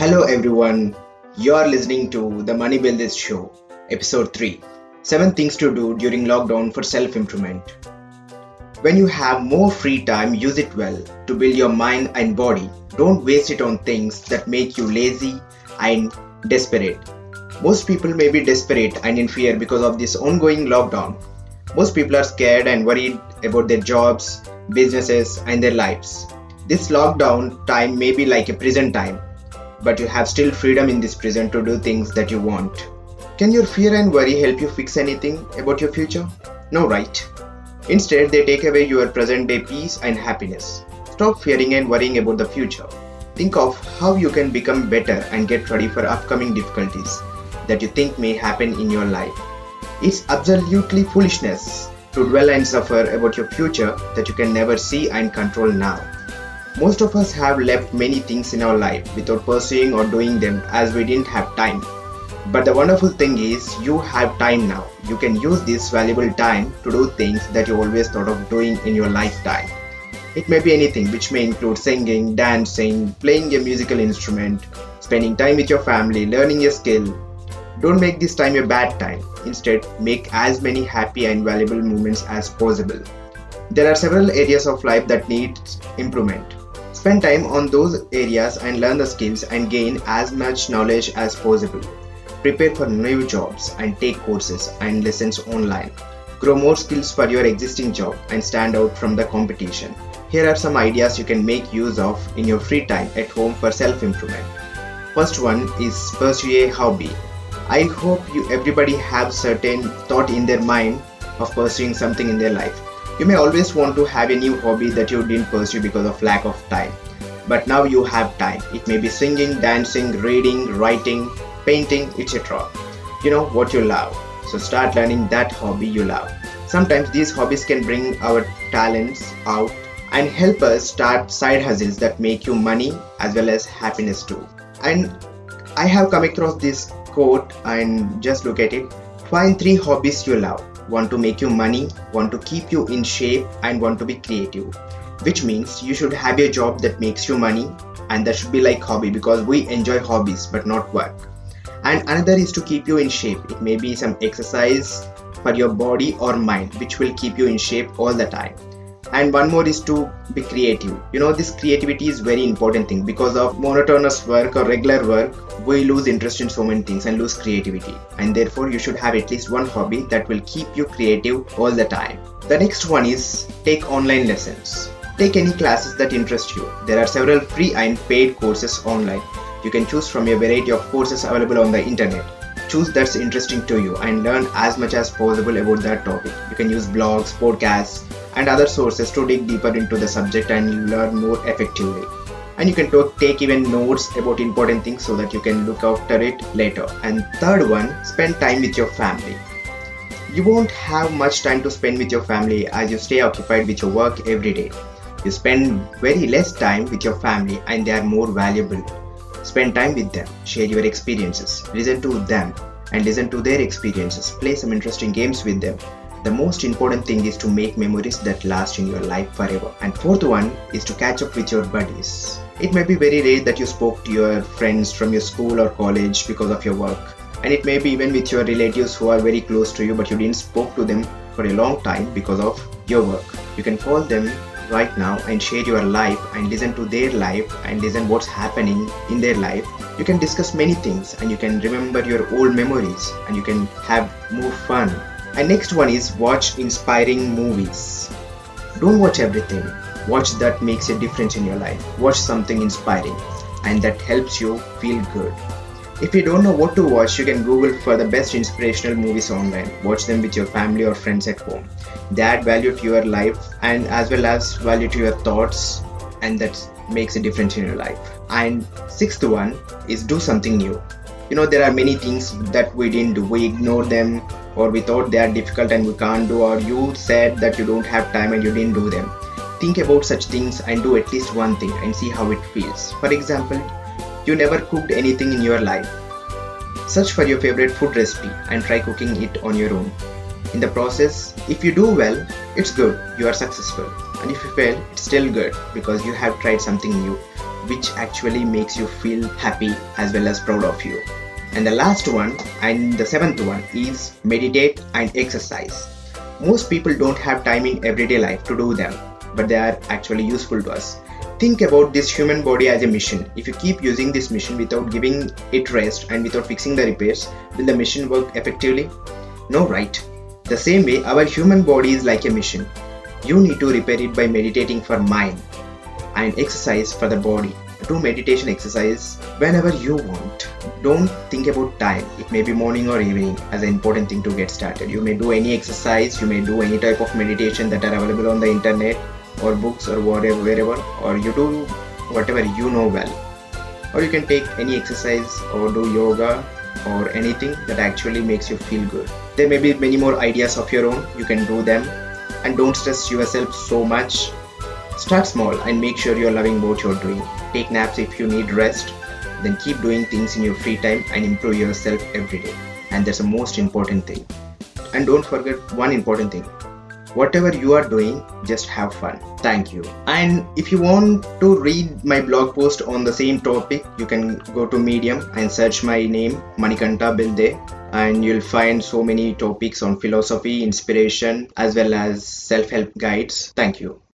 Hello everyone, you're listening to the Money Builders Show, episode 3 7 Things to Do During Lockdown for Self Improvement. When you have more free time, use it well to build your mind and body. Don't waste it on things that make you lazy and desperate. Most people may be desperate and in fear because of this ongoing lockdown. Most people are scared and worried about their jobs, businesses, and their lives. This lockdown time may be like a prison time, but you have still freedom in this prison to do things that you want. Can your fear and worry help you fix anything about your future? No, right? Instead, they take away your present day peace and happiness. Stop fearing and worrying about the future. Think of how you can become better and get ready for upcoming difficulties that you think may happen in your life. It's absolutely foolishness to dwell and suffer about your future that you can never see and control now. Most of us have left many things in our life without pursuing or doing them as we didn't have time. But the wonderful thing is, you have time now. You can use this valuable time to do things that you always thought of doing in your lifetime. It may be anything, which may include singing, dancing, playing a musical instrument, spending time with your family, learning a skill, don't make this time a bad time. Instead, make as many happy and valuable moments as possible. There are several areas of life that need improvement. Spend time on those areas and learn the skills and gain as much knowledge as possible. Prepare for new jobs and take courses and lessons online. Grow more skills for your existing job and stand out from the competition. Here are some ideas you can make use of in your free time at home for self improvement. First one is pursue a hobby. I hope you everybody have certain thought in their mind of pursuing something in their life. You may always want to have a new hobby that you didn't pursue because of lack of time. But now you have time. It may be singing, dancing, reading, writing, painting, etc. You know what you love. So start learning that hobby you love. Sometimes these hobbies can bring our talents out and help us start side hustles that make you money as well as happiness too. And I have come across this quote and just look at it. Find three hobbies you love. Want to make you money, want to keep you in shape, and want to be creative. Which means you should have a job that makes you money, and that should be like hobby because we enjoy hobbies but not work. And another is to keep you in shape. It may be some exercise for your body or mind, which will keep you in shape all the time and one more is to be creative. You know this creativity is very important thing. Because of monotonous work or regular work we lose interest in so many things and lose creativity. And therefore you should have at least one hobby that will keep you creative all the time. The next one is take online lessons. Take any classes that interest you. There are several free and paid courses online. You can choose from a variety of courses available on the internet. Choose that's interesting to you and learn as much as possible about that topic. You can use blogs podcasts and other sources to dig deeper into the subject and learn more effectively. And you can take even notes about important things so that you can look after it later. And third one, spend time with your family. You won't have much time to spend with your family as you stay occupied with your work every day. You spend very less time with your family and they are more valuable. Spend time with them, share your experiences, listen to them and listen to their experiences, play some interesting games with them, the most important thing is to make memories that last in your life forever. And fourth one is to catch up with your buddies. It may be very rare that you spoke to your friends from your school or college because of your work. And it may be even with your relatives who are very close to you but you didn't spoke to them for a long time because of your work. You can call them right now and share your life and listen to their life and listen what's happening in their life you can discuss many things and you can remember your old memories and you can have more fun and next one is watch inspiring movies. Don't watch everything. Watch that makes a difference in your life. Watch something inspiring and that helps you feel good. If you don't know what to watch, you can Google for the best inspirational movies online. Watch them with your family or friends at home. They add value to your life and as well as value to your thoughts, and that makes a difference in your life. And sixth one is do something new. You know, there are many things that we didn't do, we ignore them or we thought they are difficult and we can't do or you said that you don't have time and you didn't do them. Think about such things and do at least one thing and see how it feels. For example you never cooked anything in your life. Search for your favorite food recipe and try cooking it on your own. In the process if you do well it's good. You are successful. And if you fail it's still good because you have tried something new which actually makes you feel happy as well as proud of you. And the last one and the seventh one is meditate and exercise. Most people don't have time in everyday life to do them, but they are actually useful to us. Think about this human body as a machine. If you keep using this machine without giving it rest and without fixing the repairs, will the machine work effectively? No, right? The same way, our human body is like a machine. You need to repair it by meditating for mind and exercise for the body do meditation exercise whenever you want. Don't think about time. It may be morning or evening as an important thing to get started. You may do any exercise, you may do any type of meditation that are available on the internet or books or whatever wherever or you do whatever you know well. Or you can take any exercise or do yoga or anything that actually makes you feel good. There may be many more ideas of your own, you can do them and don't stress yourself so much Start small and make sure you're loving what you're doing. Take naps if you need rest. Then keep doing things in your free time and improve yourself every day. And that's the most important thing. And don't forget one important thing. Whatever you are doing, just have fun. Thank you. And if you want to read my blog post on the same topic, you can go to Medium and search my name, Manikanta Bilde, and you'll find so many topics on philosophy, inspiration, as well as self help guides. Thank you.